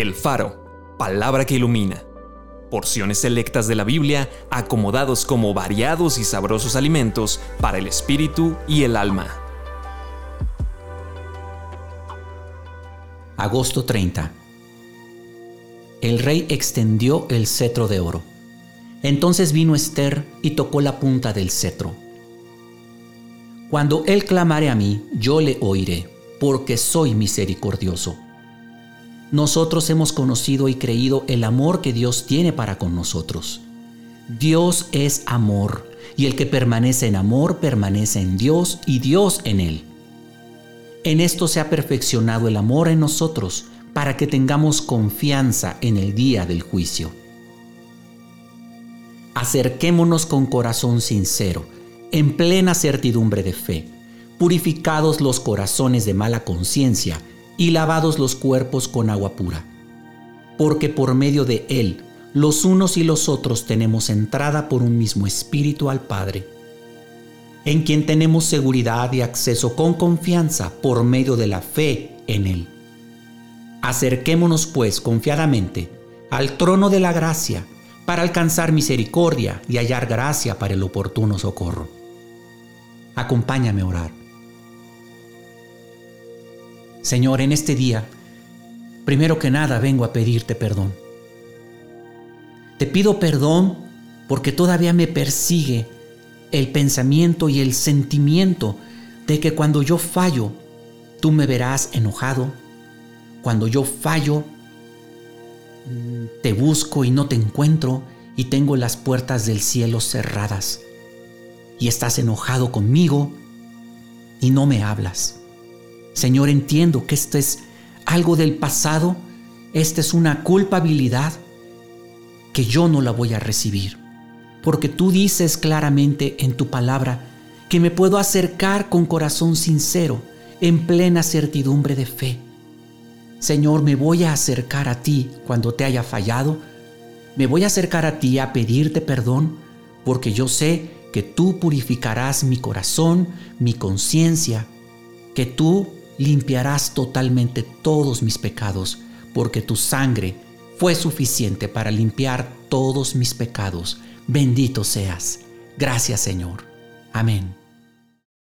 El Faro, palabra que ilumina. Porciones selectas de la Biblia acomodados como variados y sabrosos alimentos para el espíritu y el alma. Agosto 30. El rey extendió el cetro de oro. Entonces vino Esther y tocó la punta del cetro. Cuando él clamare a mí, yo le oiré, porque soy misericordioso nosotros hemos conocido y creído el amor que Dios tiene para con nosotros. Dios es amor, y el que permanece en amor permanece en Dios y Dios en él. En esto se ha perfeccionado el amor en nosotros, para que tengamos confianza en el día del juicio. Acerquémonos con corazón sincero, en plena certidumbre de fe, purificados los corazones de mala conciencia, y lavados los cuerpos con agua pura. Porque por medio de Él, los unos y los otros tenemos entrada por un mismo espíritu al Padre, en quien tenemos seguridad y acceso con confianza por medio de la fe en Él. Acerquémonos pues confiadamente al trono de la gracia para alcanzar misericordia y hallar gracia para el oportuno socorro. Acompáñame a orar. Señor, en este día, primero que nada vengo a pedirte perdón. Te pido perdón porque todavía me persigue el pensamiento y el sentimiento de que cuando yo fallo, tú me verás enojado. Cuando yo fallo, te busco y no te encuentro y tengo las puertas del cielo cerradas. Y estás enojado conmigo y no me hablas. Señor, entiendo que esto es algo del pasado, esta es una culpabilidad que yo no la voy a recibir. Porque tú dices claramente en tu palabra que me puedo acercar con corazón sincero, en plena certidumbre de fe. Señor, me voy a acercar a ti cuando te haya fallado. Me voy a acercar a ti a pedirte perdón porque yo sé que tú purificarás mi corazón, mi conciencia, que tú limpiarás totalmente todos mis pecados, porque tu sangre fue suficiente para limpiar todos mis pecados. Bendito seas. Gracias Señor. Amén.